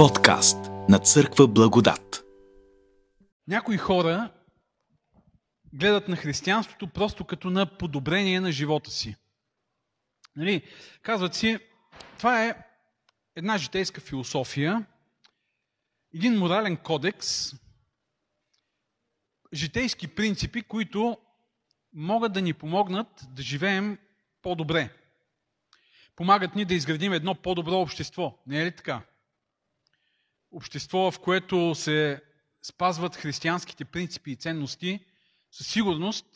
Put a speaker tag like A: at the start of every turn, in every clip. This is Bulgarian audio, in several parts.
A: Подкаст на Църква Благодат.
B: Някои хора гледат на християнството просто като на подобрение на живота си. Нали? Казват си, това е една житейска философия, един морален кодекс, житейски принципи, които могат да ни помогнат да живеем по-добре. Помагат ни да изградим едно по-добро общество. Не е ли така? Общество, в което се спазват християнските принципи и ценности, със сигурност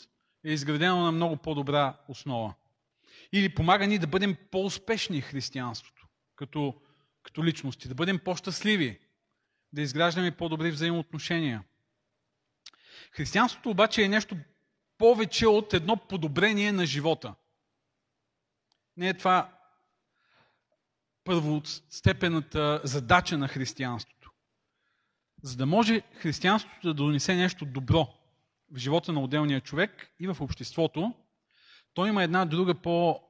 B: е изградено на много по-добра основа. Или помага ни да бъдем по-успешни християнството, като, като личности, да бъдем по-щастливи, да изграждаме по-добри взаимоотношения. Християнството обаче е нещо повече от едно подобрение на живота. Не е това първостепената задача на християнството. За да може християнството да донесе нещо добро в живота на отделния човек и в обществото, той има една друга по,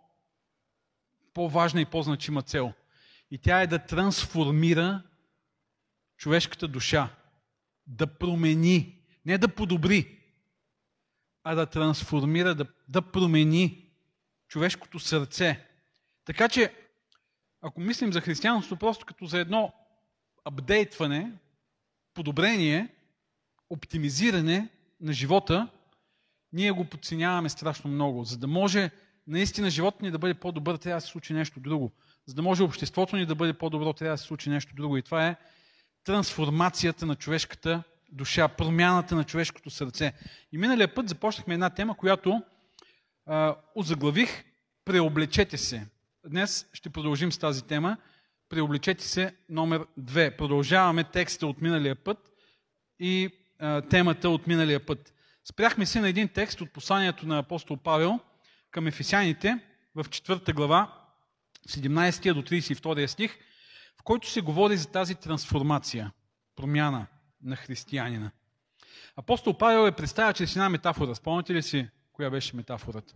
B: по-важна и по-значима цел. И тя е да трансформира човешката душа, да промени, не да подобри, а да трансформира, да, да промени човешкото сърце. Така че, ако мислим за християнството просто като за едно апдейтване, подобрение, оптимизиране на живота, ние го подценяваме страшно много. За да може наистина живота ни да бъде по-добър, трябва да се случи нещо друго. За да може обществото ни да бъде по-добро, трябва да се случи нещо друго. И това е трансформацията на човешката душа, промяната на човешкото сърце. И миналия път започнахме една тема, която а, озаглавих Преоблечете се. Днес ще продължим с тази тема. Преоблечете се номер 2. Продължаваме текста от миналия път и а, темата от миналия път. Спряхме се на един текст от посланието на апостол Павел към Ефесяните в 4 глава, 17 до 32 стих, в който се говори за тази трансформация, промяна на християнина. Апостол Павел е представя чрез една метафора. Спомняте ли си коя беше метафората?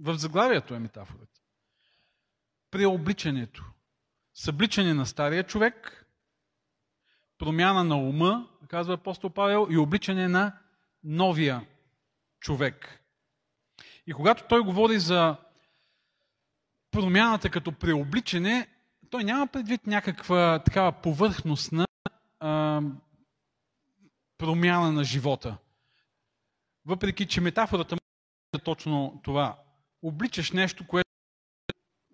B: В заглавието е метафората. Преобличането. Събличане на стария човек, промяна на ума, казва апостол Павел, и обличане на новия човек. И когато той говори за промяната като преобличане, той няма предвид някаква такава повърхностна а, промяна на живота. Въпреки, че метафората е точно това. Обличаш нещо, което,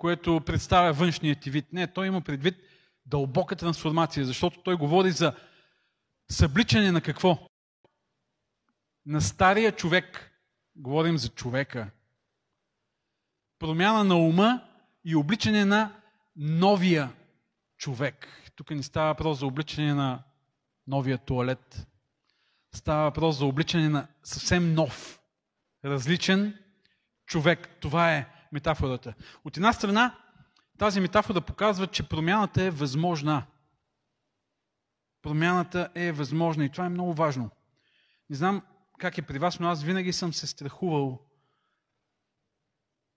B: което представя външният ти вид. Не, той има предвид дълбока трансформация, защото той говори за събличане на какво? На стария човек. Говорим за човека. Промяна на ума и обличане на новия човек. Тук ни става въпрос за обличане на новия туалет. Става въпрос за обличане на съвсем нов, различен човек. Това е метафората. От една страна, тази метафора показва, че промяната е възможна. Промяната е възможна и това е много важно. Не знам как е при вас, но аз винаги съм се страхувал.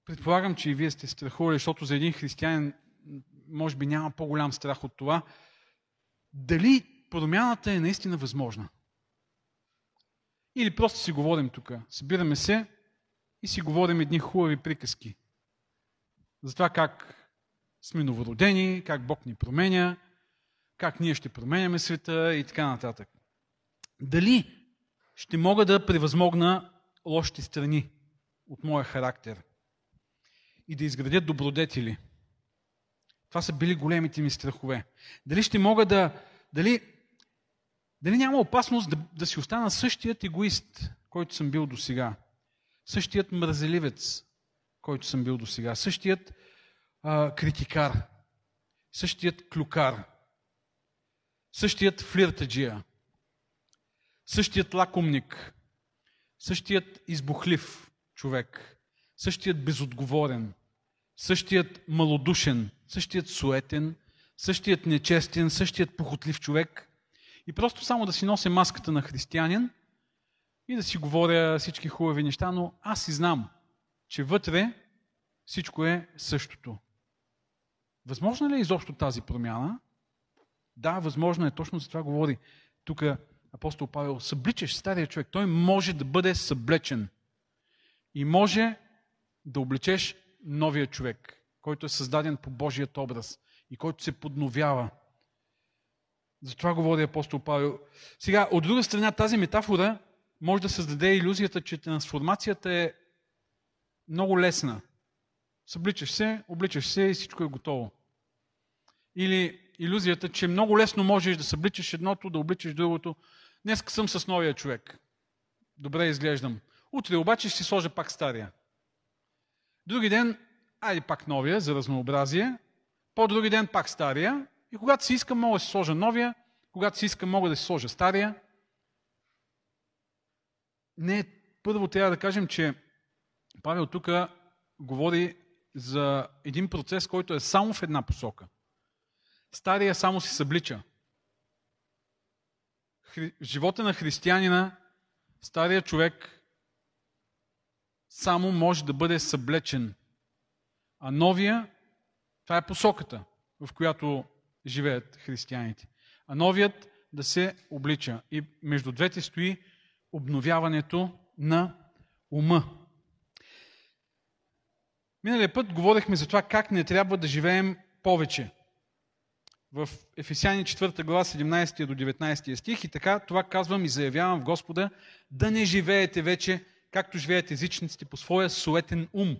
B: Предполагам, че и вие сте страхували, защото за един християнин може би няма по-голям страх от това. Дали промяната е наистина възможна? Или просто си говорим тук. Събираме се и си говорим едни хубави приказки. За това как сме новородени, как Бог ни променя, как ние ще променяме света и така нататък. Дали ще мога да превъзмогна лошите страни от моя характер и да изградя добродетели? Това са били големите ми страхове. Дали ще мога да... Дали дали няма опасност да, да си остана същият егоист, който съм бил до сега? Същият мразеливец, който съм бил до сега? Същият а, критикар? Същият клюкар? Същият флиртаджия? Същият лакомник? Същият избухлив човек? Същият безотговорен? Същият малодушен? Същият суетен? Същият нечестен? Същият похотлив човек – и просто само да си нося маската на християнин и да си говоря всички хубави неща, но аз си знам, че вътре всичко е същото. Възможно ли е изобщо тази промяна? Да, възможно е, точно за това говори тук апостол Павел. Събличаш стария човек. Той може да бъде съблечен. И може да облечеш новия човек, който е създаден по Божият образ и който се подновява. За това говори апостол Павел. Сега, от друга страна, тази метафора може да създаде иллюзията, че трансформацията е много лесна. Събличаш се, обличаш се и всичко е готово. Или иллюзията, че много лесно можеш да събличаш едното, да обличаш другото. Днес съм с новия човек. Добре изглеждам. Утре обаче ще си сложа пак стария. Други ден, айде пак новия, за разнообразие. По-други ден пак стария. И когато си искам, мога да си сложа новия. Когато си искам, мога да си сложа стария. Не, първо трябва да кажем, че Павел тук говори за един процес, който е само в една посока. Стария само се съблича. В живота на християнина стария човек само може да бъде съблечен. А новия, това е посоката, в която живеят християните. А новият да се облича. И между двете стои обновяването на ума. Миналия път говорихме за това как не трябва да живеем повече. В Ефесяни 4 глава 17 до 19 стих и така това казвам и заявявам в Господа да не живеете вече както живеят езичниците по своя суетен ум,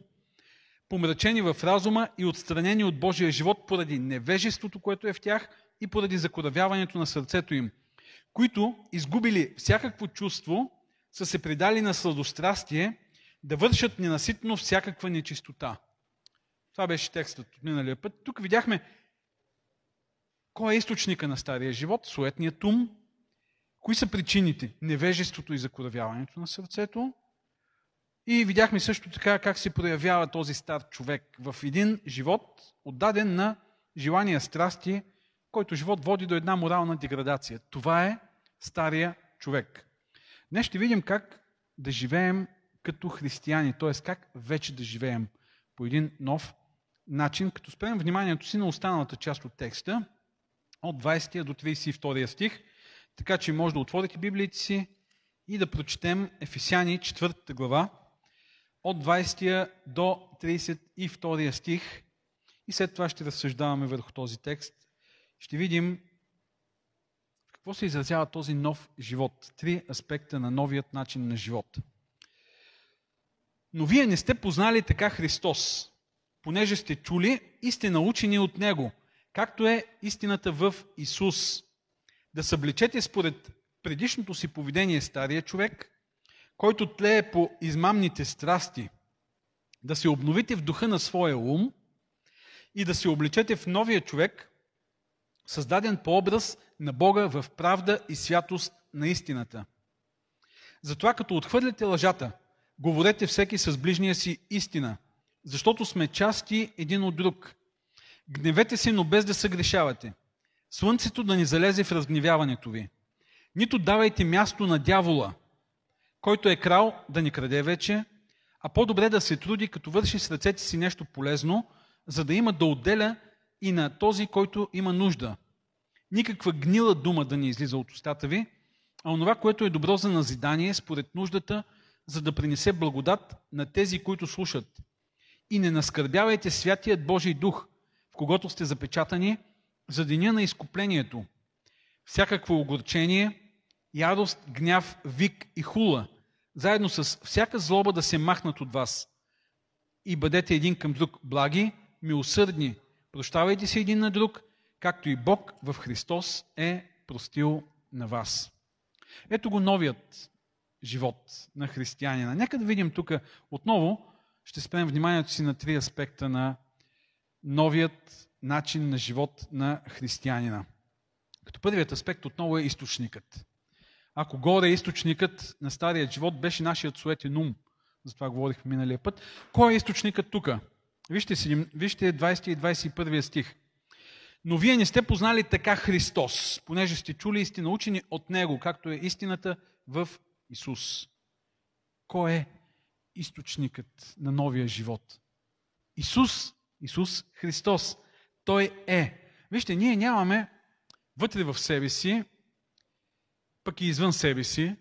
B: помрачени в разума и отстранени от Божия живот поради невежеството, което е в тях и поради закоравяването на сърцето им, които, изгубили всякакво чувство, са се предали на сладострастие да вършат ненаситно всякаква нечистота. Това беше текстът от миналия път. Тук видяхме кой е източника на стария живот, суетният ум, кои са причините, невежеството и закоравяването на сърцето, и видяхме също така как се проявява този стар човек в един живот, отдаден на желания страсти, който живот води до една морална деградация. Това е стария човек. Днес ще видим как да живеем като християни, т.е. как вече да живеем по един нов начин, като спрем вниманието си на останалата част от текста, от 20 до 32 стих, така че може да отворите Библиите си и да прочетем Ефесяни 4 глава, от 20 до 32 стих и след това ще разсъждаваме върху този текст. Ще видим какво се изразява този нов живот. Три аспекта на новият начин на живот. Но вие не сте познали така Христос, понеже сте чули и сте научени от Него, както е истината в Исус. Да съблечете според предишното си поведение стария човек, който тлее по измамните страсти, да се обновите в духа на своя ум и да се облечете в новия човек, създаден по образ на Бога в правда и святост на истината. Затова като отхвърляте лъжата, говорете всеки с ближния си истина, защото сме части един от друг. Гневете се, но без да съгрешавате. Слънцето да ни залезе в разгневяването ви. Нито давайте място на дявола – който е крал да ни краде вече, а по-добре да се труди, като върши с ръцете си нещо полезно, за да има да отделя и на този, който има нужда. Никаква гнила дума да не излиза от устата ви, а онова, което е добро за назидание, според нуждата, за да принесе благодат на тези, които слушат. И не наскърбявайте святият Божий дух, в когото сте запечатани, за деня на изкуплението. Всякакво огорчение, ярост, гняв, вик и хула – заедно с всяка злоба да се махнат от вас. И бъдете един към друг благи, милосърдни, прощавайте се един на друг, както и Бог в Христос е простил на вас. Ето го новият живот на християнина. Нека да видим тук отново, ще спрем вниманието си на три аспекта на новият начин на живот на християнина. Като първият аспект отново е източникът. Ако горе източникът на стария живот беше нашият суетен ум, за това говорих миналия път, кой е източникът тук? Вижте, вижте 20 и 21 стих. Но вие не сте познали така Христос, понеже сте чули и сте научени от Него, както е истината в Исус. Кой е източникът на новия живот? Исус, Исус Христос. Той е. Вижте, ние нямаме вътре в себе си, пък и извън себе си,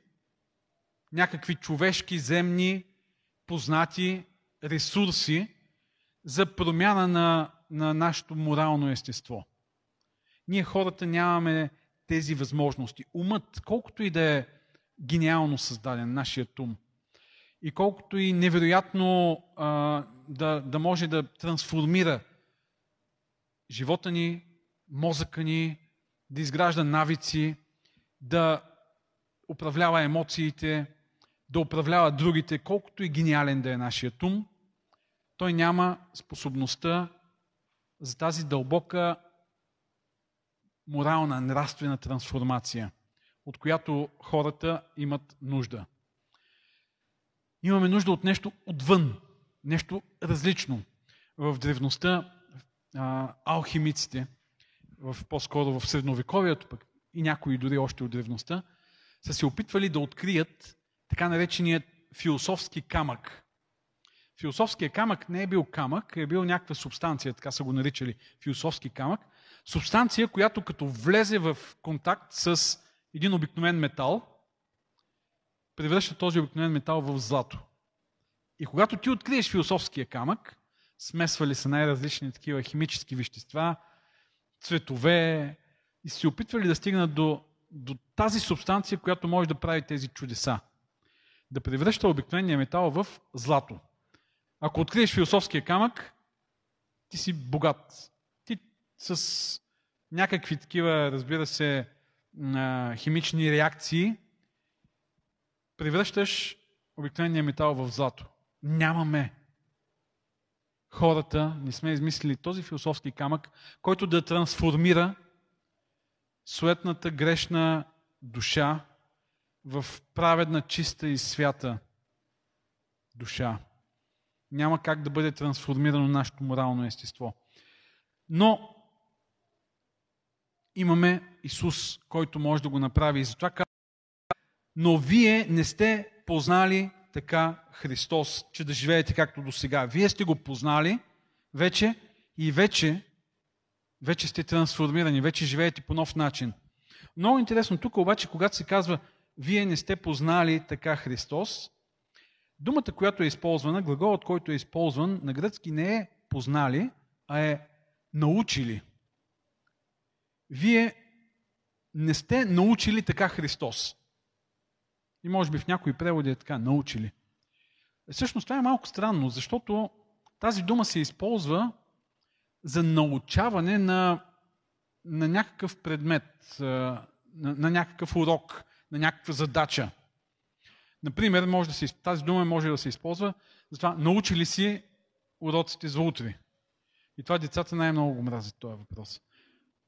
B: някакви човешки, земни, познати ресурси за промяна на, на нашето морално естество. Ние хората нямаме тези възможности. Умът, колкото и да е гениално създаден, нашият ум, и колкото и невероятно а, да, да може да трансформира живота ни, мозъка ни, да изгражда навици, да управлява емоциите, да управлява другите, колкото и гениален да е нашият ум, той няма способността за тази дълбока морална, нравствена трансформация, от която хората имат нужда. Имаме нужда от нещо отвън, нещо различно. В древността а, алхимиците, в, по-скоро в средновековието, пък и някои дори още от древността, са се опитвали да открият така нареченият философски камък. Философският камък не е бил камък, е бил някаква субстанция, така са го наричали философски камък. Субстанция, която като влезе в контакт с един обикновен метал, превръща този обикновен метал в злато. И когато ти откриеш философския камък, смесвали са най-различни такива химически вещества, цветове, и се опитвали да стигнат до, до тази субстанция, която може да прави тези чудеса. Да превръща обикновения метал в злато. Ако откриеш философския камък, ти си богат. Ти с някакви такива, разбира се, химични реакции превръщаш обикновения метал в злато. Нямаме. Хората не сме измислили този философски камък, който да трансформира суетната грешна душа в праведна, чиста и свята душа. Няма как да бъде трансформирано нашето морално естество. Но имаме Исус, който може да го направи. И затова казва, но вие не сте познали така Христос, че да живеете както до сега. Вие сте го познали вече и вече, вече сте трансформирани, вече живеете по нов начин. Много интересно тук обаче, когато се казва вие не сте познали така Христос, думата, която е използвана, глаголът, който е използван на гръцки не е познали, а е научили. Вие не сте научили така Христос. И може би в някои преводи е така, научили. Е, всъщност това е малко странно, защото тази дума се използва за научаване на, на някакъв предмет, на, на някакъв урок, на някаква задача. Например, може да се, тази дума може да се използва за това, научили си уроците за утре. И това децата най-много го мразят този въпрос.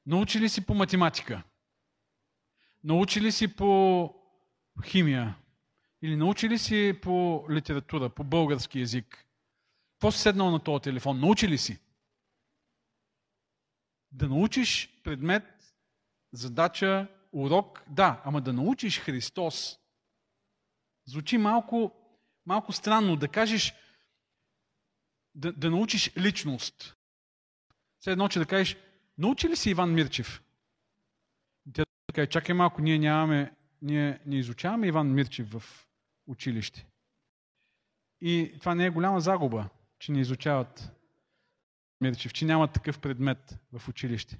B: Научили си по математика. Научили си по химия или научи ли си по литература, по български язик? Какво си седнал на този телефон? Научи ли си? Да научиш предмет, задача, урок, да, ама да научиш Христос. Звучи малко, малко странно да кажеш, да, да научиш личност. Все едно, че да кажеш, научи ли си Иван Мирчев? Тя да каже, чакай малко, ние нямаме ние не изучаваме Иван Мирчев в училище. И това не е голяма загуба, че не изучават Мирчев, че няма такъв предмет в училище.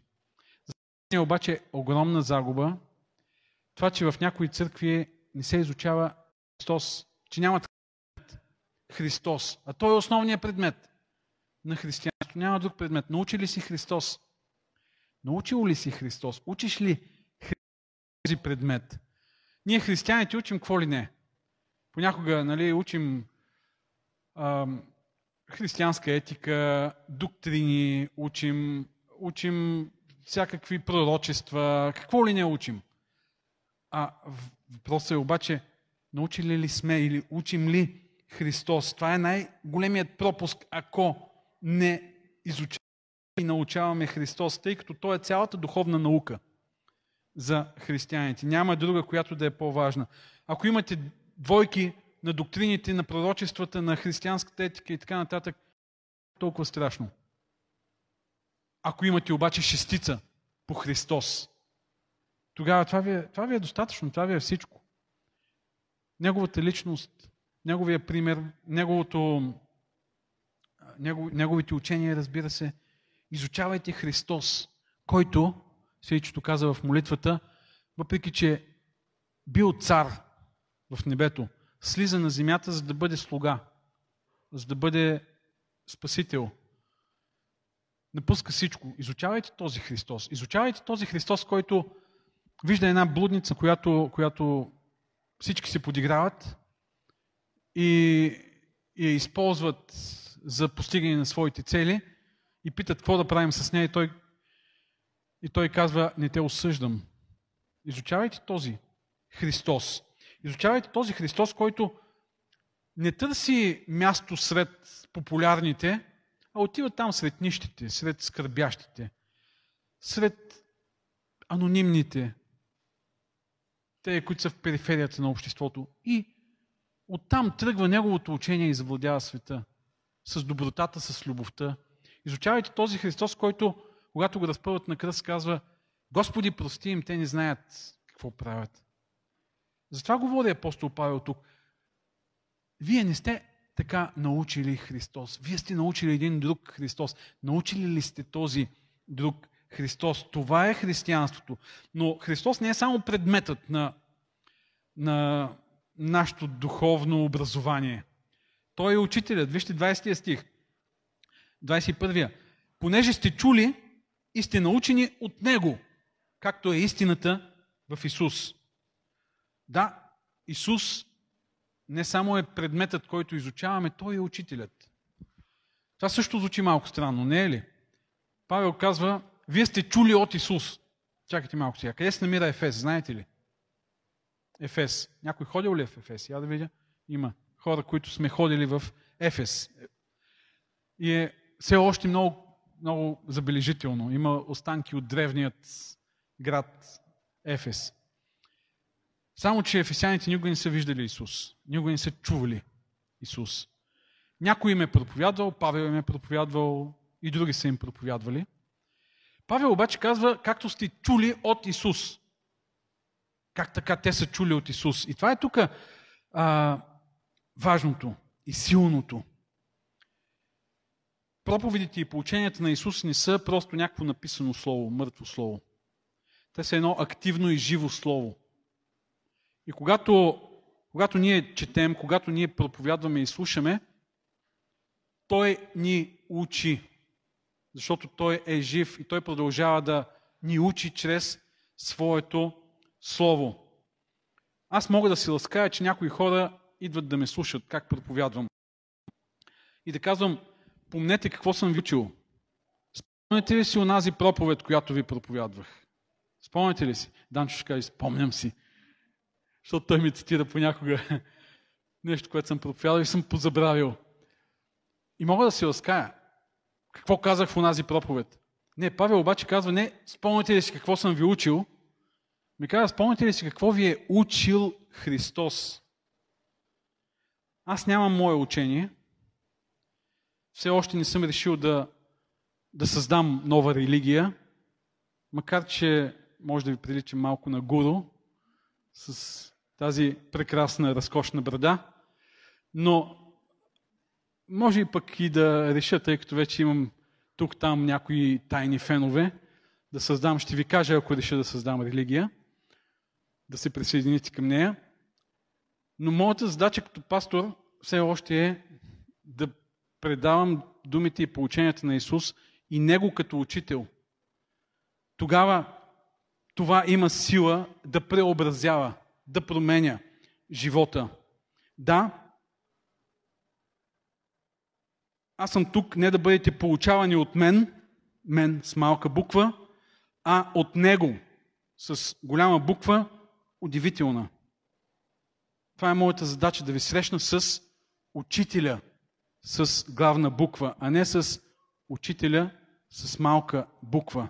B: За мен е обаче огромна загуба това, че в някои църкви не се изучава Христос, че няма такъв предмет Христос, а той е основният предмет на християнството. Няма друг предмет. Научи ли си Христос? Научил ли си Христос? Учиш ли този предмет? Ние християните учим какво ли не. Понякога нали, учим а, християнска етика, доктрини, учим, учим всякакви пророчества, какво ли не учим. А въпросът е обаче, научили ли сме или учим ли Христос? Това е най-големият пропуск, ако не изучаваме и научаваме Христос, тъй като Той е цялата духовна наука за християните. Няма друга, която да е по-важна. Ако имате двойки на доктрините, на пророчествата, на християнската етика и така нататък, толкова страшно. Ако имате обаче шестица по Христос, тогава това ви, е, това ви е достатъчно, това ви е всичко. Неговата личност, неговия пример, неговото, негов, неговите учения, разбира се. Изучавайте Христос, който, Свечето каза в молитвата, въпреки че бил цар в небето, слиза на земята, за да бъде слуга, за да бъде спасител. Напуска всичко. Изучавайте този Христос. Изучавайте този Христос, който вижда една блудница, която, която всички се подиграват и, я използват за постигане на своите цели и питат какво да правим с нея и той, и той казва, не те осъждам. Изучавайте този Христос. Изучавайте този Христос, който не търси място сред популярните, а отива там сред нищите, сред скърбящите, сред анонимните, те, които са в периферията на обществото. И оттам тръгва неговото учение и завладява света. С добротата, с любовта. Изучавайте този Христос, който, когато го разпъват на кръст, казва Господи, прости им, те не знаят какво правят. Затова говори апостол Павел тук. Вие не сте така научили Христос. Вие сте научили един друг Христос. Научили ли сте този друг Христос? Това е християнството. Но Христос не е само предметът на, на нашето духовно образование. Той е учителят. Вижте 20 стих. 21. Понеже сте чули и сте научени от Него, както е истината в Исус. Да, Исус не само е предметът, който изучаваме, той е учителят. Това също звучи малко странно, не е ли? Павел казва, вие сте чули от Исус. Чакайте малко сега. Къде се намира Ефес, знаете ли? Ефес. Някой ходил ли е в Ефес? Я да видя. Има хора, които сме ходили в Ефес. И е все още много, много забележително. Има останки от древният град Ефес. Само, че ефесяните никога не са виждали Исус. Никога не са чували Исус. Някой им е проповядвал, Павел им е проповядвал и други са им проповядвали. Павел обаче казва, както сте чули от Исус. Как така те са чули от Исус? И това е тук важното и силното. Проповедите и поученията на Исус не са просто някакво написано слово, мъртво слово. Те са едно активно и живо слово. И когато, когато ние четем, когато ние проповядваме и слушаме, Той ни учи. Защото Той е жив и Той продължава да ни учи чрез своето Слово. Аз мога да си лаская, че някои хора идват да ме слушат как проповядвам. И да казвам, помнете какво съм ви учил. Спомняте ли си онази проповед, която ви проповядвах? Спомняте ли си? Данчо ще каже, спомням си защото той ми цитира понякога нещо, което съм проповядал и съм позабравил. И мога да се разкая. Какво казах в онази проповед? Не, Павел обаче казва, не, спомняте ли си какво съм ви учил? Ми казва, спомняте ли си какво ви е учил Христос? Аз нямам мое учение. Все още не съм решил да, да създам нова религия, макар че може да ви прилича малко на гуру, с тази прекрасна, разкошна брада. Но може и пък и да реша, тъй като вече имам тук-там някои тайни фенове, да създам, ще ви кажа, ако реша да създам религия, да се присъедините към нея. Но моята задача като пастор все още е да предавам думите и полученията на Исус и Него като учител. Тогава това има сила да преобразява да променя живота. Да, аз съм тук не да бъдете получавани от мен, мен с малка буква, а от него с голяма буква, удивителна. Това е моята задача да ви срещна с учителя с главна буква, а не с учителя с малка буква.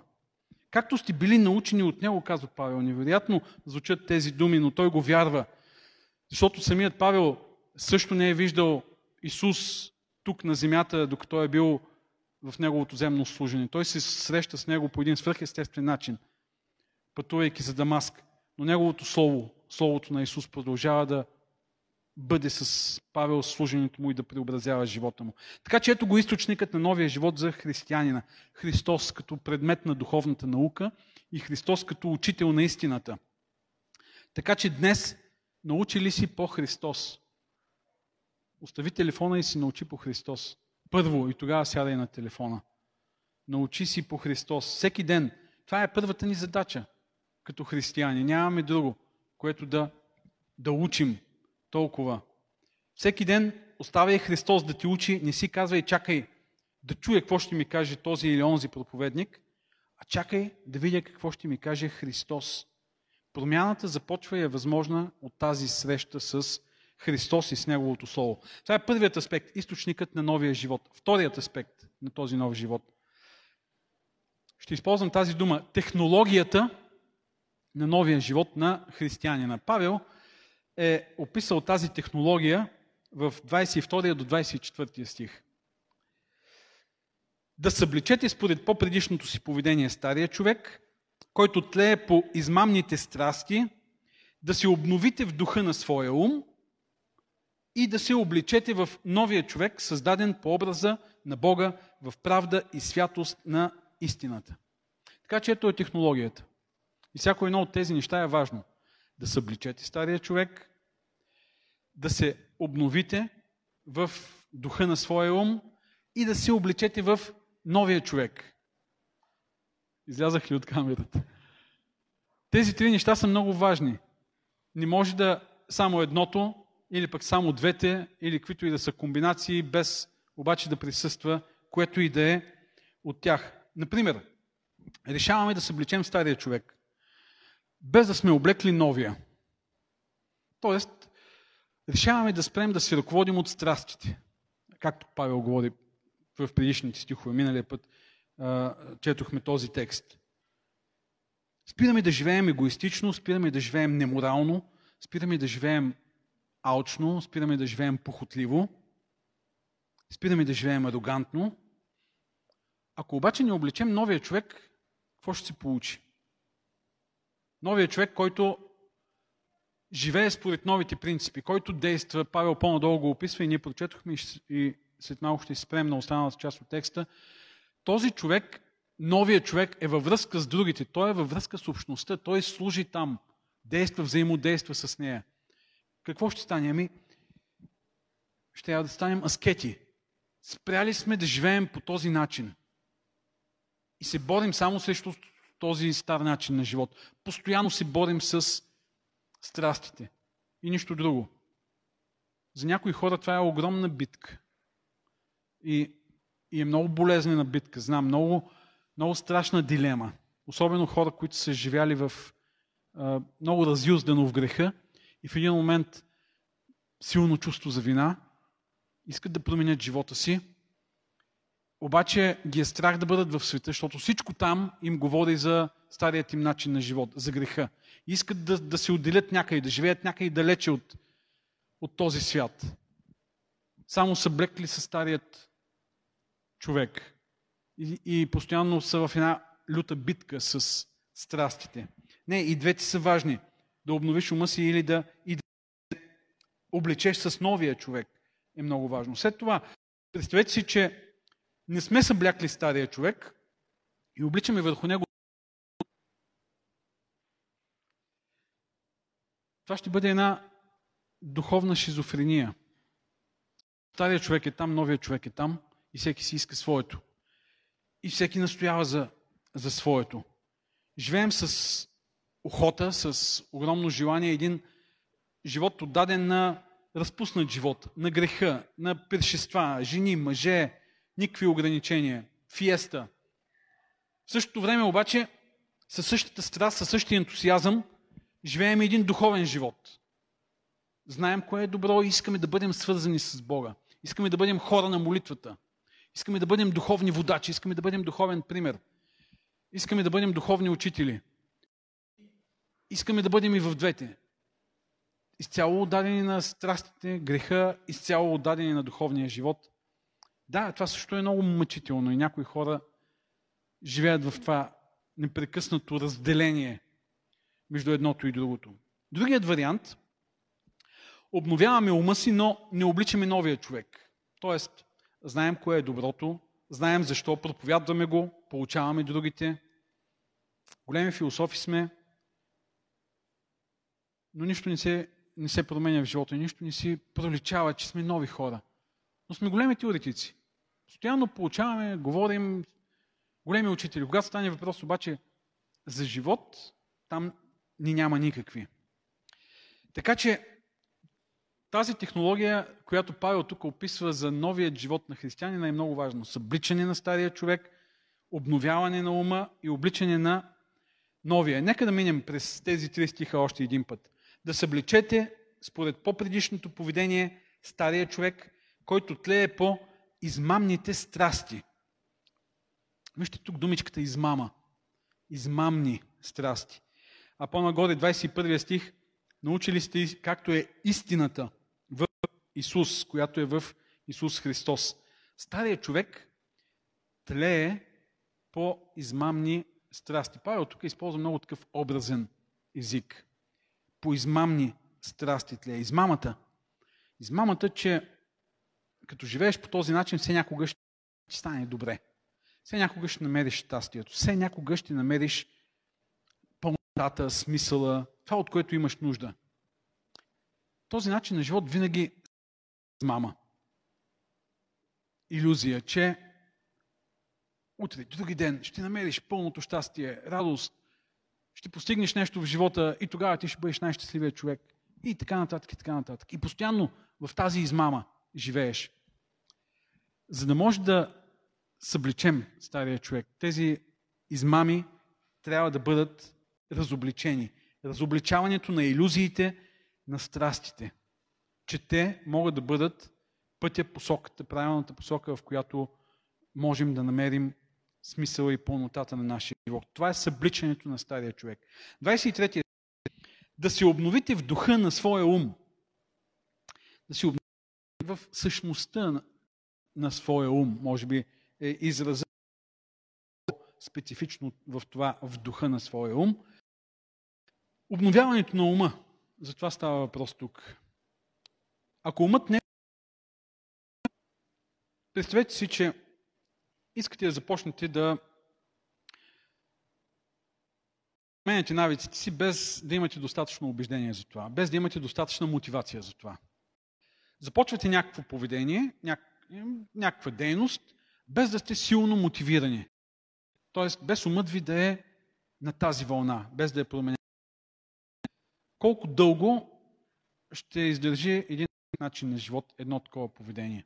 B: Както сте били научени от него, казва Павел. Невероятно звучат тези думи, но той го вярва. Защото самият Павел също не е виждал Исус тук на земята, докато е бил в неговото земно служение. Той се среща с него по един свръхестествен начин. пътувайки за Дамаск. Но неговото слово, словото на Исус продължава да бъде с Павел служенето му и да преобразява живота му. Така че ето го източникът на новия живот за християнина. Христос като предмет на духовната наука и Христос като учител на истината. Така че днес научи ли си по Христос? Остави телефона и си научи по Христос. Първо и тогава сядай на телефона. Научи си по Христос. Всеки ден. Това е първата ни задача като християни. Нямаме друго, което да, да учим толкова. Всеки ден оставяй Христос да ти учи, не си казвай, чакай да чуя какво ще ми каже този или онзи проповедник, а чакай да видя какво ще ми каже Христос. Промяната започва и е възможна от тази среща с Христос и с Неговото Слово. Това е първият аспект, източникът на новия живот. Вторият аспект на този нов живот. Ще използвам тази дума. Технологията на новия живот на християнина. Павел е описал тази технология в 22 до 24 стих. Да събличете според по-предишното си поведение стария човек, който тлее по измамните страсти, да се обновите в духа на своя ум и да се обличете в новия човек, създаден по образа на Бога в правда и святост на истината. Така че ето е технологията. И всяко едно от тези неща е важно. Да събличете стария човек, да се обновите в духа на своя ум и да се обличете в новия човек. Излязах ли от камерата? Тези три неща са много важни. Не може да само едното, или пък само двете, или каквито и да са комбинации, без обаче да присъства, което и да е от тях. Например, решаваме да събличем стария човек без да сме облекли новия. Тоест, решаваме да спрем да се ръководим от страстите. Както Павел говори в предишните стихове, миналия път четохме този текст. Спираме да живеем егоистично, спираме да живеем неморално, спираме да живеем алчно, спираме да живеем похотливо, спираме да живеем арогантно. Ако обаче не облечем новия човек, какво ще се получи? Новия човек, който живее според новите принципи, който действа, Павел по-надолу го описва и ние прочетохме и след малко ще спрем на останалата част от текста. Този човек, новия човек е във връзка с другите, той е във връзка с общността, той служи там, действа, взаимодейства с нея. Какво ще стане? Ами, ще трябва да станем аскети. Спряли сме да живеем по този начин. И се борим само срещу този стар начин на живот. Постоянно се борим с страстите и нищо друго. За някои хора това е огромна битка. И, и е много болезнена битка. Знам, много, много страшна дилема. Особено хора, които са живяли в а, много разюздено в греха и в един момент силно чувство за вина, искат да променят живота си обаче ги е страх да бъдат в света, защото всичко там им говори за старият им начин на живот, за греха. Искат да, да се отделят някъде, да живеят някъде далече от, от този свят. Само са блекли с старият човек. И, и постоянно са в една люта битка с страстите. Не, и двете са важни. Да обновиш ума си или да, и да облечеш с новия човек е много важно. След това, представете си, че не сме съблякли стария човек и обличаме върху него. Това ще бъде една духовна шизофрения. Стария човек е там, новия човек е там и всеки си иска своето. И всеки настоява за, за своето. Живеем с охота, с огромно желание, един живот отдаден на разпуснат живот, на греха, на першества, жени, мъже, никакви ограничения, фиеста. В същото време обаче, със същата страст, със същия ентусиазъм, живеем един духовен живот. Знаем кое е добро и искаме да бъдем свързани с Бога. Искаме да бъдем хора на молитвата. Искаме да бъдем духовни водачи. Искаме да бъдем духовен пример. Искаме да бъдем духовни учители. Искаме да бъдем и в двете. Изцяло отдадени на страстите, греха, изцяло отдадени на духовния живот. Да, това също е много мъчително и някои хора живеят в това непрекъснато разделение между едното и другото. Другият вариант обновяваме ума си, но не обличаме новия човек. Тоест, знаем кое е доброто, знаем защо, проповядваме го, получаваме другите. Големи философи сме, но нищо не се, не се променя в живота, нищо не си проличава, че сме нови хора. Но сме големи теоретици. Постоянно получаваме, говорим, големи учители. Когато стане въпрос обаче за живот, там ни няма никакви. Така че тази технология, която Павел тук описва за новият живот на християнина е много важно. Събличане на стария човек, обновяване на ума и обличане на новия. Нека да минем през тези три стиха още един път. Да събличете според по-предишното поведение стария човек, който тлее по измамните страсти. Вижте тук думичката измама. Измамни страсти. А по-нагоре 21 стих научили сте както е истината в Исус, която е в Исус Христос. Стария човек тлее по измамни страсти. Павел тук използва много такъв образен език. По измамни страсти тлее. Измамата. Измамата, че като живееш по този начин, все някога ще стане добре. Все някога ще намериш щастието. Все някога ще намериш пълнотата, смисъла, това от което имаш нужда. Този начин на живот винаги мама. Иллюзия, че утре, други ден ще намериш пълното щастие, радост, ще постигнеш нещо в живота и тогава ти ще бъдеш най-щастливият човек. И така нататък, и така нататък. И постоянно в тази измама живееш. За да може да събличем стария човек, тези измами трябва да бъдат разобличени. Разобличаването на иллюзиите, на страстите. Че те могат да бъдат пътя, посоката, правилната посока, в която можем да намерим смисъла и пълнотата на нашия живот. Това е събличането на стария човек. 23. Да се обновите в духа на своя ум. Да се обновите в същността на, своя ум. Може би е израза специфично в това, в духа на своя ум. Обновяването на ума. За това става въпрос тук. Ако умът не Представете си, че искате да започнете да променяте навиците си без да имате достатъчно убеждение за това, без да имате достатъчна мотивация за това. Започвате някакво поведение, някаква дейност, без да сте силно мотивирани. Тоест, без умът ви да е на тази вълна, без да е променен. Колко дълго ще издържи един начин на живот едно такова поведение?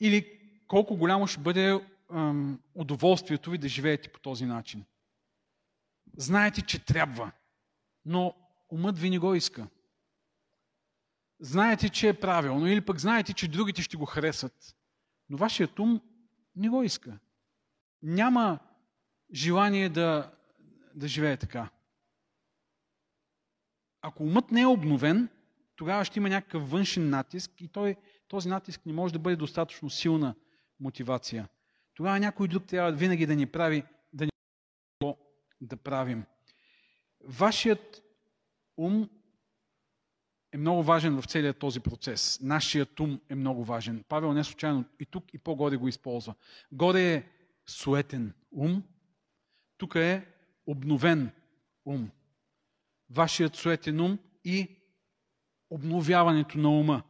B: Или колко голямо ще бъде ем, удоволствието ви да живеете по този начин? Знаете, че трябва, но умът ви не го иска. Знаете, че е правилно, или пък знаете, че другите ще го харесат, но вашият ум не го иска. Няма желание да, да живее така. Ако умът не е обновен, тогава ще има някакъв външен натиск и той, този натиск не може да бъде достатъчно силна мотивация. Тогава някой друг трябва винаги да ни прави, да ни да правим. Вашият ум е много важен в целият този процес. Нашият ум е много важен. Павел не случайно и тук и по-горе го използва. Горе е суетен ум, тук е обновен ум. Вашият суетен ум и обновяването на ума.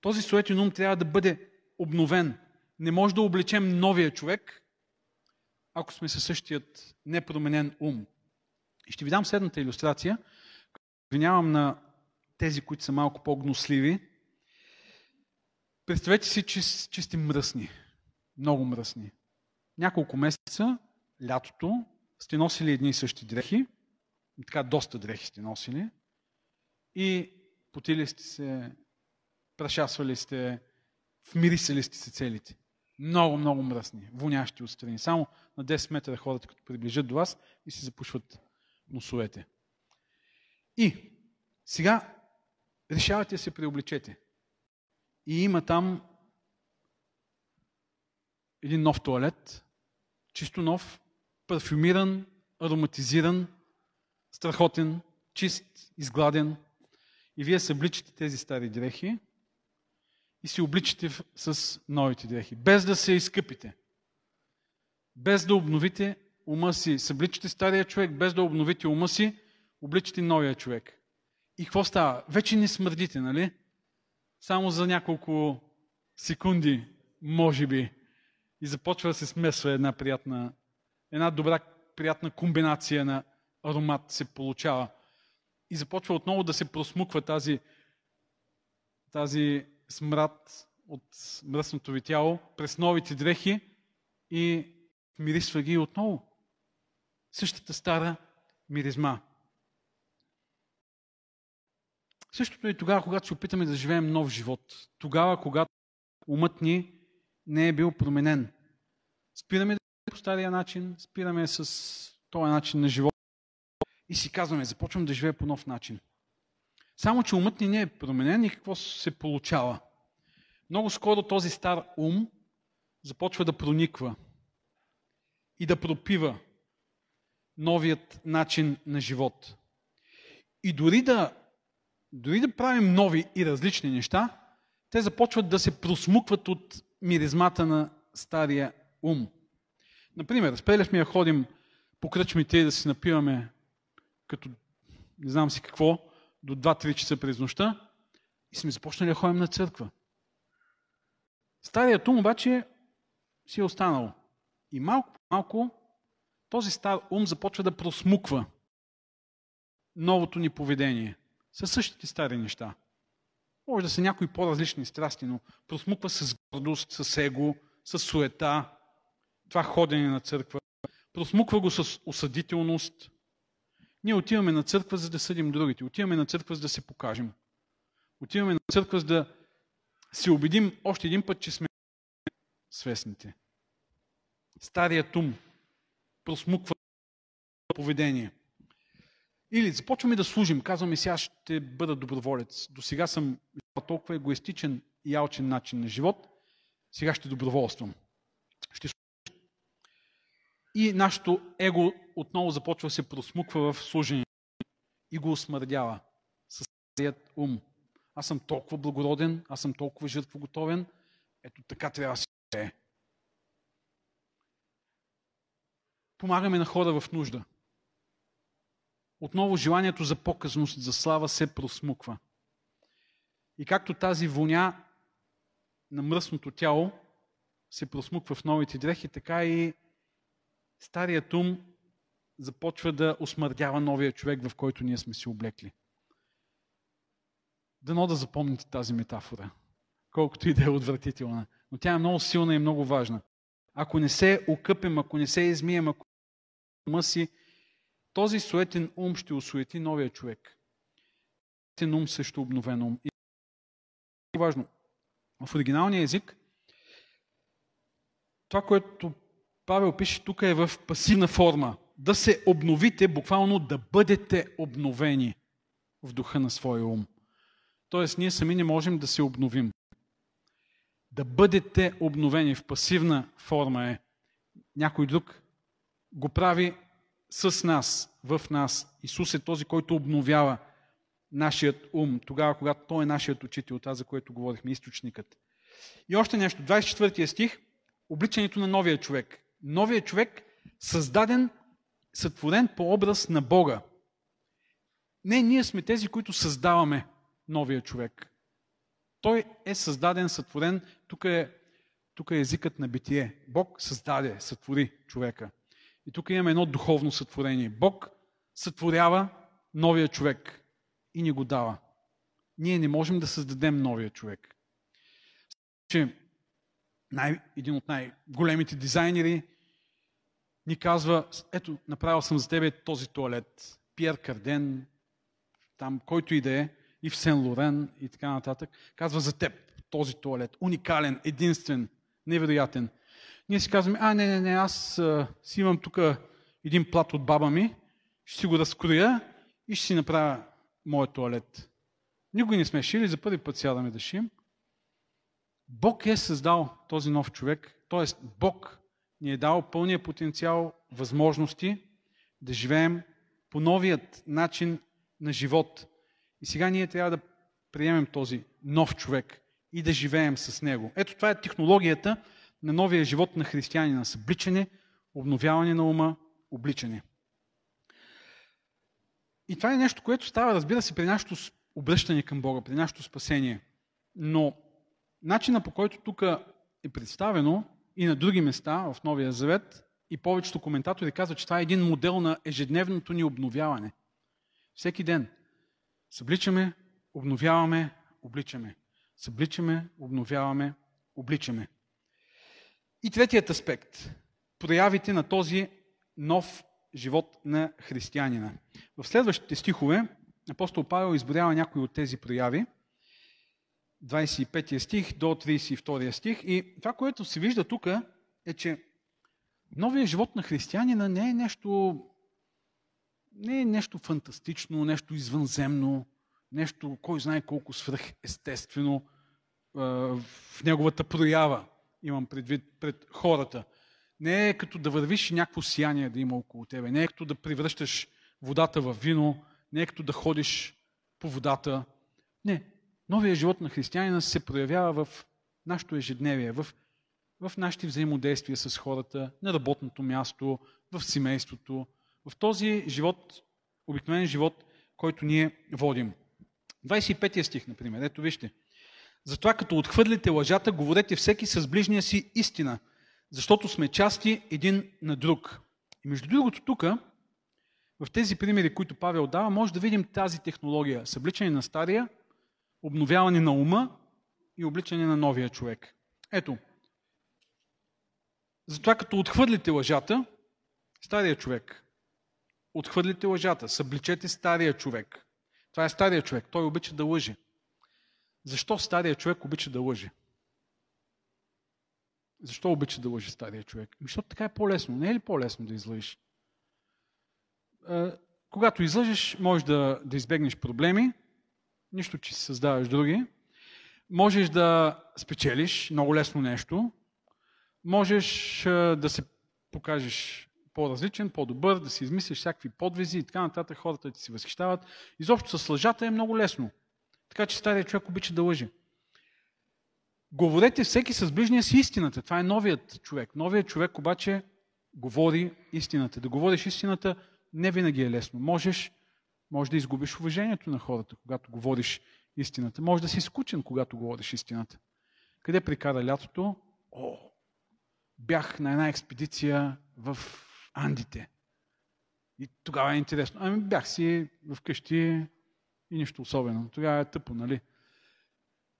B: Този суетен ум трябва да бъде обновен. Не може да облечем новия човек, ако сме със същият непроменен ум. И ще ви дам следната иллюстрация. Обвинявам на тези, които са малко по-гносливи. Представете си, че, че сте мръсни. Много мръсни. Няколко месеца, лятото, сте носили едни и същи дрехи. Така доста дрехи сте носили. И потили сте се, прашасвали сте, вмирисали сте се целите. Много, много мръсни, вонящи отстрани. Само на 10 метра хората, като приближат до вас и си запушват носовете. И сега решавате се преобличете. И има там един нов туалет, чисто нов, парфюмиран, ароматизиран, страхотен, чист, изгладен. И вие събличате тези стари дрехи и си обличате с новите дрехи, без да се изкъпите. Без да обновите ума си, събличате стария човек, без да обновите ума си, обличате новия човек. И какво става? Вече не смърдите, нали? Само за няколко секунди, може би. И започва да се смесва една приятна, една добра, приятна комбинация на аромат се получава. И започва отново да се просмуква тази, тази смрад от мръсното ви тяло през новите дрехи и мирисва ги отново. Същата стара миризма. Същото е и тогава, когато се опитаме да живеем нов живот. Тогава, когато умът ни не е бил променен. Спираме да по стария начин, спираме с този начин на живот и си казваме, започвам да живея по нов начин. Само, че умът ни не е променен и какво се получава? Много скоро този стар ум започва да прониква и да пропива новият начин на живот. И дори да, дори да правим нови и различни неща, те започват да се просмукват от миризмата на стария ум. Например, сме да ходим по кръчмите и да си напиваме като не знам си какво, до 2-3 часа през нощта и сме започнали да ходим на църква. Старият ум обаче си е останал. И малко по малко този стар ум започва да просмуква новото ни поведение. Със същите стари неща. Може да са някои по-различни страсти, но просмуква с гордост, с его, с суета, това ходене на църква. Просмуква го с осъдителност. Ние отиваме на църква, за да съдим другите. Отиваме на църква, за да се покажем. Отиваме на църква, за да се убедим още един път, че сме свестните. Старият ум просмуква поведение. Или започваме да служим, казваме сега ще бъда доброволец. До сега съм толкова егоистичен и алчен начин на живот, сега ще доброволствам. Ще и нашето его отново започва да се просмуква в служение и го осмърдява с целият ум. Аз съм толкова благороден, аз съм толкова жертвоготовен, ето така трябва да се е. Помагаме на хора в нужда. Отново желанието за показност, за слава се просмуква. И както тази воня на мръсното тяло се просмуква в новите дрехи, така и старият ум започва да осмърдява новия човек, в който ние сме си облекли. Дано да запомните тази метафора, колкото и да е отвратителна. Но тя е много силна и много важна. Ако не се окъпем, ако не се измием, ако ума си, този суетен ум ще осуети новия човек. Суетен ум също обновен ум. И важно. В оригиналния език това, което Павел пише тук е в пасивна форма. Да се обновите, буквално да бъдете обновени в духа на своя ум. Тоест, ние сами не можем да се обновим. Да бъдете обновени в пасивна форма е някой друг го прави с нас, в нас. Исус е този, който обновява нашият ум, тогава, когато Той е нашият учител, това, за което говорихме, източникът. И още нещо, 24 стих, обличането на новия човек. Новия човек, създаден, сътворен по образ на Бога. Не, ние сме тези, които създаваме новия човек. Той е създаден, сътворен. Тук е, тук е езикът на битие. Бог създаде, сътвори човека. И тук имаме едно духовно сътворение. Бог сътворява новия човек и ни го дава. Ние не можем да създадем новия човек. Че най, един от най-големите дизайнери ни казва, ето, направил съм за тебе този туалет. Пьер Карден, там, който и да е, и в Сен Лорен и така нататък, казва за теб този туалет. Уникален, единствен, невероятен. Ние си казваме, а, не, не, не, аз а, си имам тук един плат от баба ми, ще си го разкроя и ще си направя моят туалет. Никой не сме шили, за първи път сядаме да шием. Бог е създал този нов човек, т.е. Бог ни е дал пълния потенциал, възможности да живеем по новият начин на живот. И сега ние трябва да приемем този нов човек и да живеем с него. Ето това е технологията на новия живот на християнина. Събличане, обновяване на ума, обличане. И това е нещо, което става, разбира се, при нашето обръщане към Бога, при нашето спасение. Но начина по който тук е представено и на други места в Новия Завет, и повечето коментатори казват, че това е един модел на ежедневното ни обновяване. Всеки ден събличаме, обновяваме, обличаме. Събличаме, обновяваме, обличаме. И третият аспект проявите на този нов живот на християнина. В следващите стихове апостол Павел изборява някои от тези прояви. 25 стих до 32 стих. И това, което се вижда тук е, че новия живот на християнина не е нещо, не е нещо фантастично, нещо извънземно, нещо, кой знае колко свръхестествено в неговата проява, имам предвид пред хората. Не е като да вървиш някакво сияние да има около тебе. Не е като да превръщаш водата в вино. Не е като да ходиш по водата. Не. Новия живот на християнина се проявява в нашето ежедневие, в, в нашите взаимодействия с хората, на работното място, в семейството, в този живот, обикновен живот, който ние водим. 25 стих, например. Ето вижте. Затова като отхвърлите лъжата, говорете всеки с ближния си истина, защото сме части един на друг. И между другото тук, в тези примери, които Павел дава, може да видим тази технология. Събличане на стария, обновяване на ума и обличане на новия човек. Ето. Затова като отхвърлите лъжата, стария човек, отхвърлите лъжата, събличете стария човек. Това е стария човек. Той обича да лъже. Защо стария човек обича да лъже? Защо обича да лъжи стария човек? Ами, защото така е по-лесно. Не е ли по-лесно да излъжиш? Когато излъжеш, можеш да, да избегнеш проблеми, нищо, че си създаваш други. Можеш да спечелиш много лесно нещо. Можеш да се покажеш по-различен, по-добър, да си измислиш всякакви подвизи и така нататък. Хората ти си възхищават. Изобщо с лъжата е много лесно. Така че стария човек обича да лъже. Говорете всеки с ближния си истината. Това е новият човек. Новият човек обаче говори истината. Да говориш истината не винаги е лесно. Можеш, може да изгубиш уважението на хората, когато говориш истината. Може да си скучен, когато говориш истината. Къде прикара лятото? О, бях на една експедиция в Андите. И тогава е интересно. Ами бях си вкъщи и нищо особено. Тогава е тъпо, нали?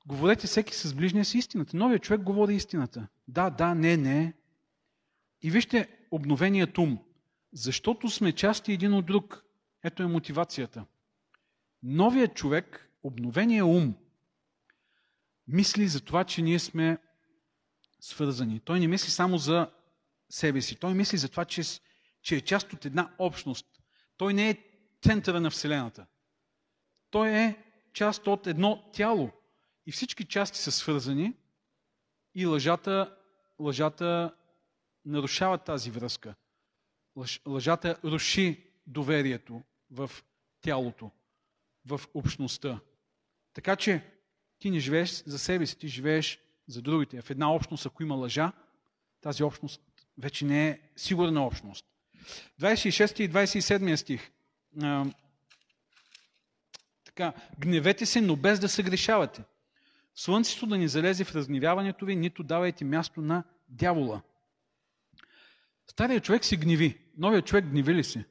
B: Говорете всеки с ближния си истината. Новият човек говори истината. Да, да, не, не. И вижте обновеният ум. Защото сме части един от друг. Ето е мотивацията. Новият човек, обновения ум, мисли за това, че ние сме свързани. Той не мисли само за себе си. Той мисли за това, че, че е част от една общност. Той не е центъра на Вселената. Той е част от едно тяло. И всички части са свързани и лъжата, лъжата нарушава тази връзка. Лъж, лъжата руши доверието в тялото, в общността. Така че ти не живееш за себе си, ти живееш за другите. В една общност, ако има лъжа, тази общност вече не е сигурна общност. 26 и 27 стих. Така, гневете се, но без да съгрешавате. Слънцето да ни залезе в разгневяването ви, нито давайте място на дявола. Старият човек се гневи. Новият човек гневи ли се?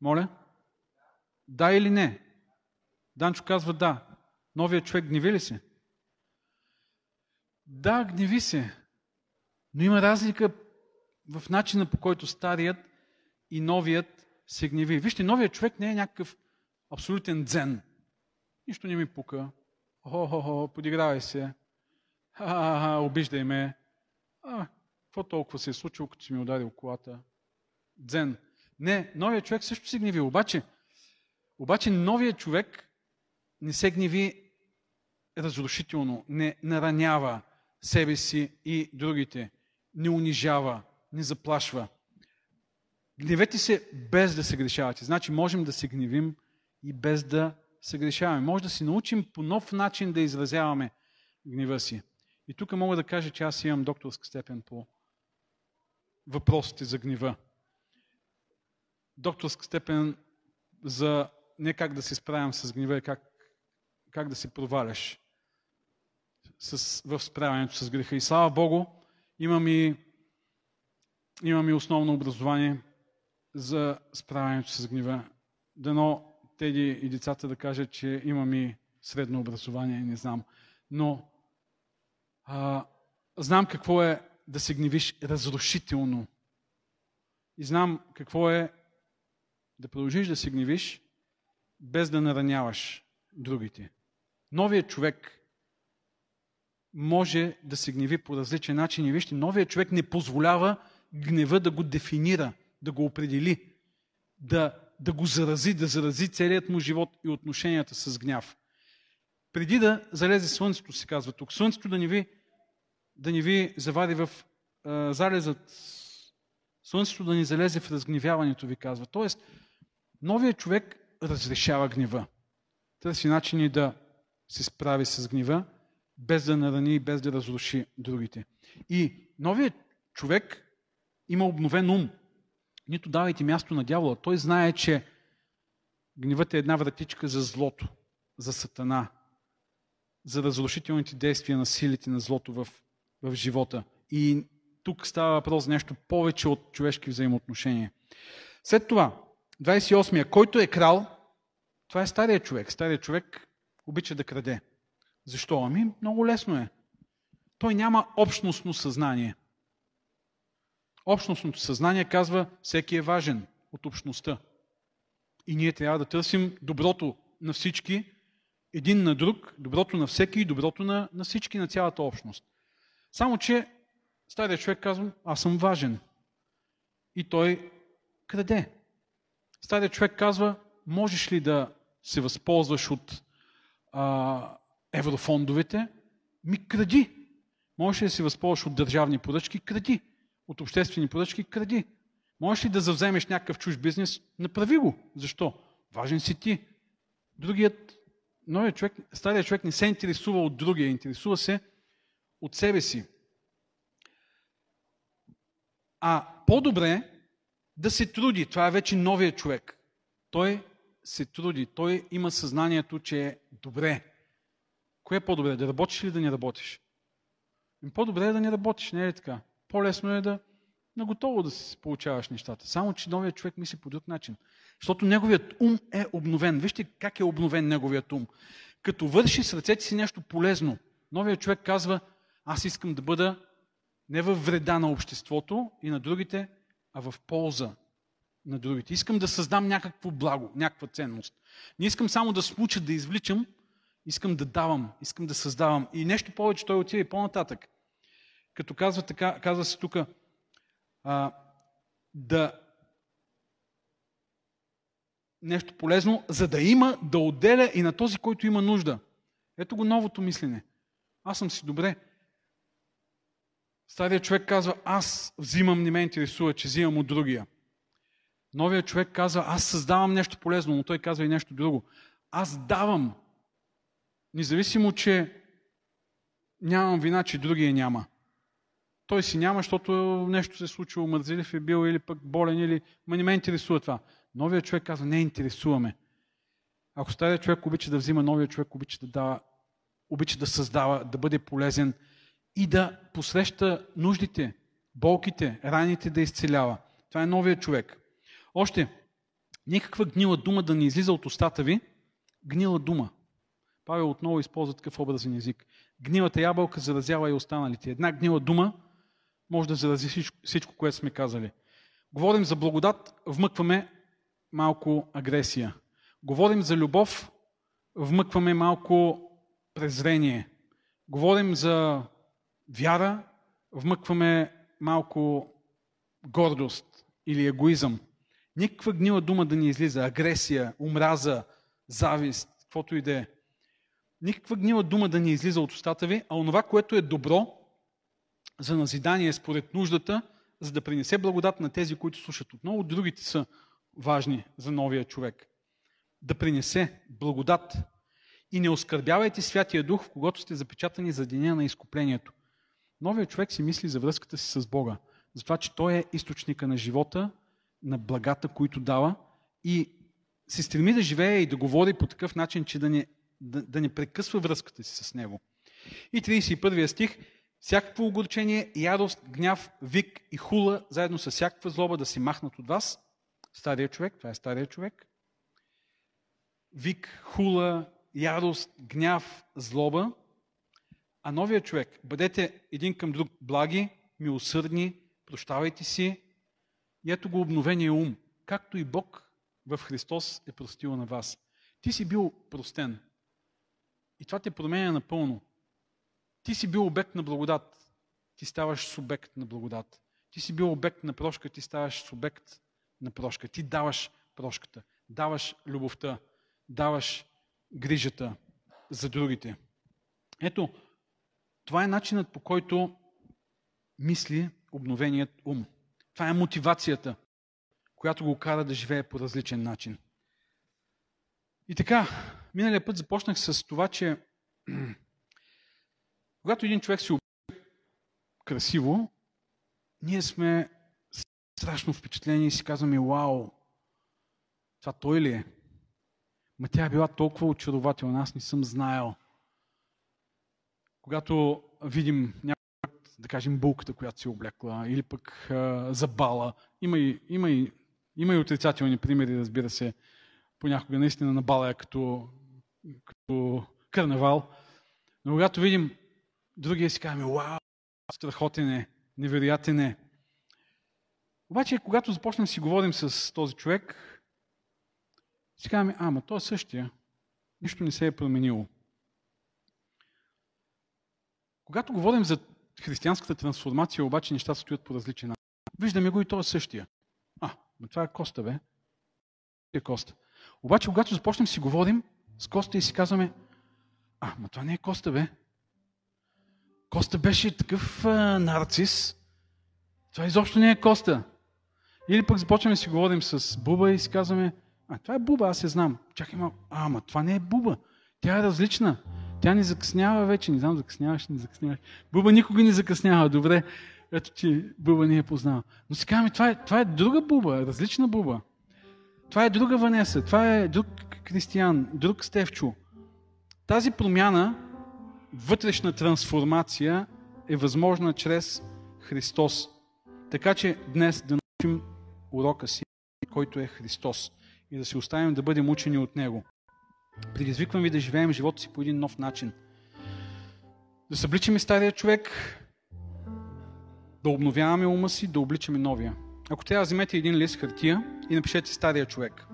B: Моля? Да или не? Данчо казва да. Новият човек гневи ли се? Да, гневи се. Но има разлика в начина по който старият и новият се гневи. Вижте, новият човек не е някакъв абсолютен дзен. Нищо не ми пука. Хо-хо-хо, подигравай се. Ха-ха-ха, обиждай ме. А, какво толкова се е случило, като си ми ударил колата? Дзен. Не, новият човек също се гневи. Обаче, обаче новият човек не се гневи разрушително, не наранява себе си и другите, не унижава, не заплашва. Гневете се без да се грешавате. Значи можем да се гневим и без да се грешаваме. Може да си научим по нов начин да изразяваме гнева си. И тук мога да кажа, че аз имам докторска степен по въпросите за гнева. Докторска степен за не как да се справям с гнева, и как, как да се проваляш с, в справянето с греха. И слава Богу, имам и, имам и основно образование за справянето с гнева. Дано теди и децата да кажат, че имам и средно образование, не знам. Но а, знам какво е да се гневиш разрушително. И знам какво е да продължиш да се гневиш, без да нараняваш другите. Новият човек може да се гневи по различен начин. И вижте, новият човек не позволява гнева да го дефинира, да го определи, да, да го зарази, да зарази целият му живот и отношенията с гняв. Преди да залезе слънцето, се казва тук, слънцето да не ви, да не ви завади в а, залезът, слънцето да ни залезе в разгневяването, ви казва. Тоест, новият човек разрешава гнева. Търси начини да се справи с гнева, без да нарани и без да разруши другите. И новият човек има обновен ум. Нито давайте място на дявола. Той знае, че гневът е една вратичка за злото, за сатана, за разрушителните действия на силите на злото в, в живота. И тук става въпрос за нещо повече от човешки взаимоотношения. След това, 28-я, който е крал, това е стария човек. Стария човек обича да краде. Защо? Ами, много лесно е. Той няма общностно съзнание. Общностното съзнание казва, всеки е важен от общността. И ние трябва да търсим доброто на всички, един на друг, доброто на всеки и доброто на, на всички, на цялата общност. Само, че старият човек казва, аз съм важен. И той краде. Старият човек казва, можеш ли да се възползваш от а, еврофондовете, ми кради. Можеш ли да се възползваш от държавни поръчки? Кради. От обществени поръчки? Кради. Можеш ли да завземеш някакъв чуж бизнес? Направи го. Защо? Важен си ти. Другият, новият човек, старият човек не се интересува от другия, интересува се от себе си. А по-добре да се труди. Това е вече новият човек. Той се труди. Той има съзнанието, че е добре. Кое е по-добре? Да работиш или да не работиш? Ами по-добре е да не работиш, не е ли така? По-лесно е да наготово да си получаваш нещата. Само, че новият човек мисли по друг начин. Защото неговият ум е обновен. Вижте как е обновен неговият ум. Като върши с ръцете си нещо полезно, новият човек казва, аз искам да бъда не във вреда на обществото и на другите, а в полза на другите. Искам да създам някакво благо, някаква ценност. Не искам само да случа, да извличам, Искам да давам, искам да създавам. И нещо повече той отива и по-нататък. Като казва, така, казва се тук, да нещо полезно, за да има, да отделя и на този, който има нужда. Ето го новото мислене. Аз съм си добре. Старият човек казва, аз взимам, не ме интересува, че взимам от другия. Новият човек казва, аз създавам нещо полезно, но той казва и нещо друго. Аз давам, Независимо, че нямам вина, че другия няма. Той си няма, защото нещо се е случило, мързелив е бил или пък болен, или... Ма не ме интересува това. Новият човек казва, не интересуваме. Ако старият човек обича да взима, новият човек обича да дава, обича да създава, да бъде полезен и да посреща нуждите, болките, раните да изцелява. Това е новият човек. Още, никаква гнила дума да не излиза от устата ви, гнила дума. Павел отново използва такъв образен език. Гнилата ябълка заразява и останалите. Една гнила дума може да зарази всичко, всичко което сме казали. Говорим за благодат, вмъкваме малко агресия. Говорим за любов, вмъкваме малко презрение. Говорим за вяра, вмъкваме малко гордост или егоизъм. Никаква гнила дума да ни излиза. Агресия, омраза, завист, каквото и да е никаква гнила дума да не излиза от устата ви, а онова, което е добро за назидание според нуждата, за да принесе благодат на тези, които слушат. Отново другите са важни за новия човек. Да принесе благодат. И не оскърбявайте Святия Дух, в когото сте запечатани за деня на изкуплението. Новият човек си мисли за връзката си с Бога. За това, че Той е източника на живота, на благата, които дава и се стреми да живее и да говори по такъв начин, че да не, да, да не прекъсва връзката си с Него. И 31 стих. Всякакво огорчение, ярост, гняв, вик и хула, заедно с всякаква злоба да си махнат от вас. Стария човек, това е стария човек. Вик, хула, ярост, гняв, злоба. А новия човек, бъдете един към друг благи, милосърдни, прощавайте си. И ето го обновения ум, както и Бог в Христос е простил на вас. Ти си бил простен. И това те променя напълно. Ти си бил обект на благодат. Ти ставаш субект на благодат. Ти си бил обект на прошка, ти ставаш субект на прошка. Ти даваш прошката, даваш любовта, даваш грижата за другите. Ето, това е начинът по който мисли обновеният ум. Това е мотивацията, която го кара да живее по различен начин. И така, миналия път започнах с това, че когато един човек се облича красиво, ние сме страшно впечатлени и си казваме, вау, това той ли е? Ма тя е била толкова очарователна, аз не съм знаел. Когато видим някаква, да кажем, булката, която си облекла, или пък а, забала, има и, има, и, има и отрицателни примери, разбира се, понякога наистина на бала е като, като карнавал. Но когато видим другия си казваме, вау, страхотен е, невероятен е. Обаче, когато започнем си говорим с този човек, си казваме, а, ама той е същия. Нищо не се е променило. Когато говорим за християнската трансформация, обаче нещата стоят по различен начин. Виждаме го и той е същия. А, но това е Коста, бе. Е Коста. Обаче, когато започнем си говорим с Коста и си казваме, а, ма това не е Коста, бе. Коста беше такъв а, нарцис. Това изобщо не е Коста. Или пък започваме да си говорим с Буба и си казваме, а, това е Буба, аз я знам. Чакай ма, а, ама това не е Буба. Тя е различна. Тя ни закъснява вече. Не знам, закъсняваш, не закъсняваш. Буба никога не закъснява. Добре, ето, че Буба не е познава. Но си казваме, това е, това е друга Буба, различна Буба. Това е друга Ванеса, това е друг Кристиян, друг Стевчо. Тази промяна, вътрешна трансформация е възможна чрез Христос. Така че днес да научим урока си, който е Христос и да се оставим да бъдем учени от Него. Предизвиквам ви да живеем живота си по един нов начин. Да събличаме стария човек, да обновяваме ума си, да обличаме новия. Ако трябва, вземете един лист хартия и напишете стария човек.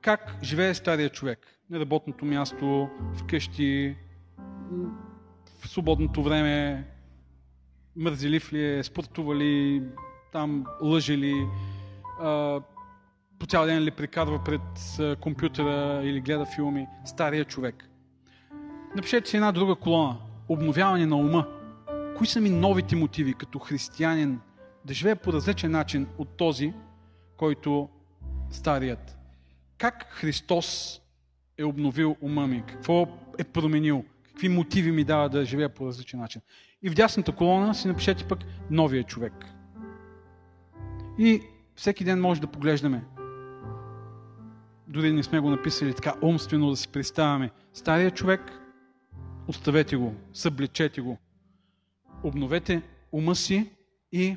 B: Как живее стария човек? На работното място, вкъщи, в свободното време, мързелив ли е, спортува ли, там лъже ли, по цял ден ли прикарва пред компютъра или гледа филми. Стария човек. Напишете си една друга колона. Обновяване на ума. Кои са ми новите мотиви като християнин да живея по различен начин от този, който старият? Как Христос е обновил ума ми? Какво е променил? Какви мотиви ми дава да живея по различен начин? И в дясната колона си напишете пък новия човек. И всеки ден може да поглеждаме. Дори не сме го написали така умствено да си представяме. Стария човек, оставете го, съблечете го. Обновете ума си и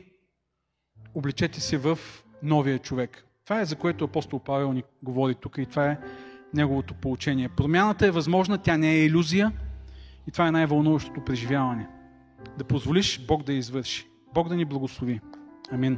B: облечете се в новия човек. Това е за което апостол Павел ни говори тук и това е неговото получение. Промяната е възможна, тя не е иллюзия и това е най-вълнуващото преживяване. Да позволиш Бог да извърши. Бог да ни благослови. Амин.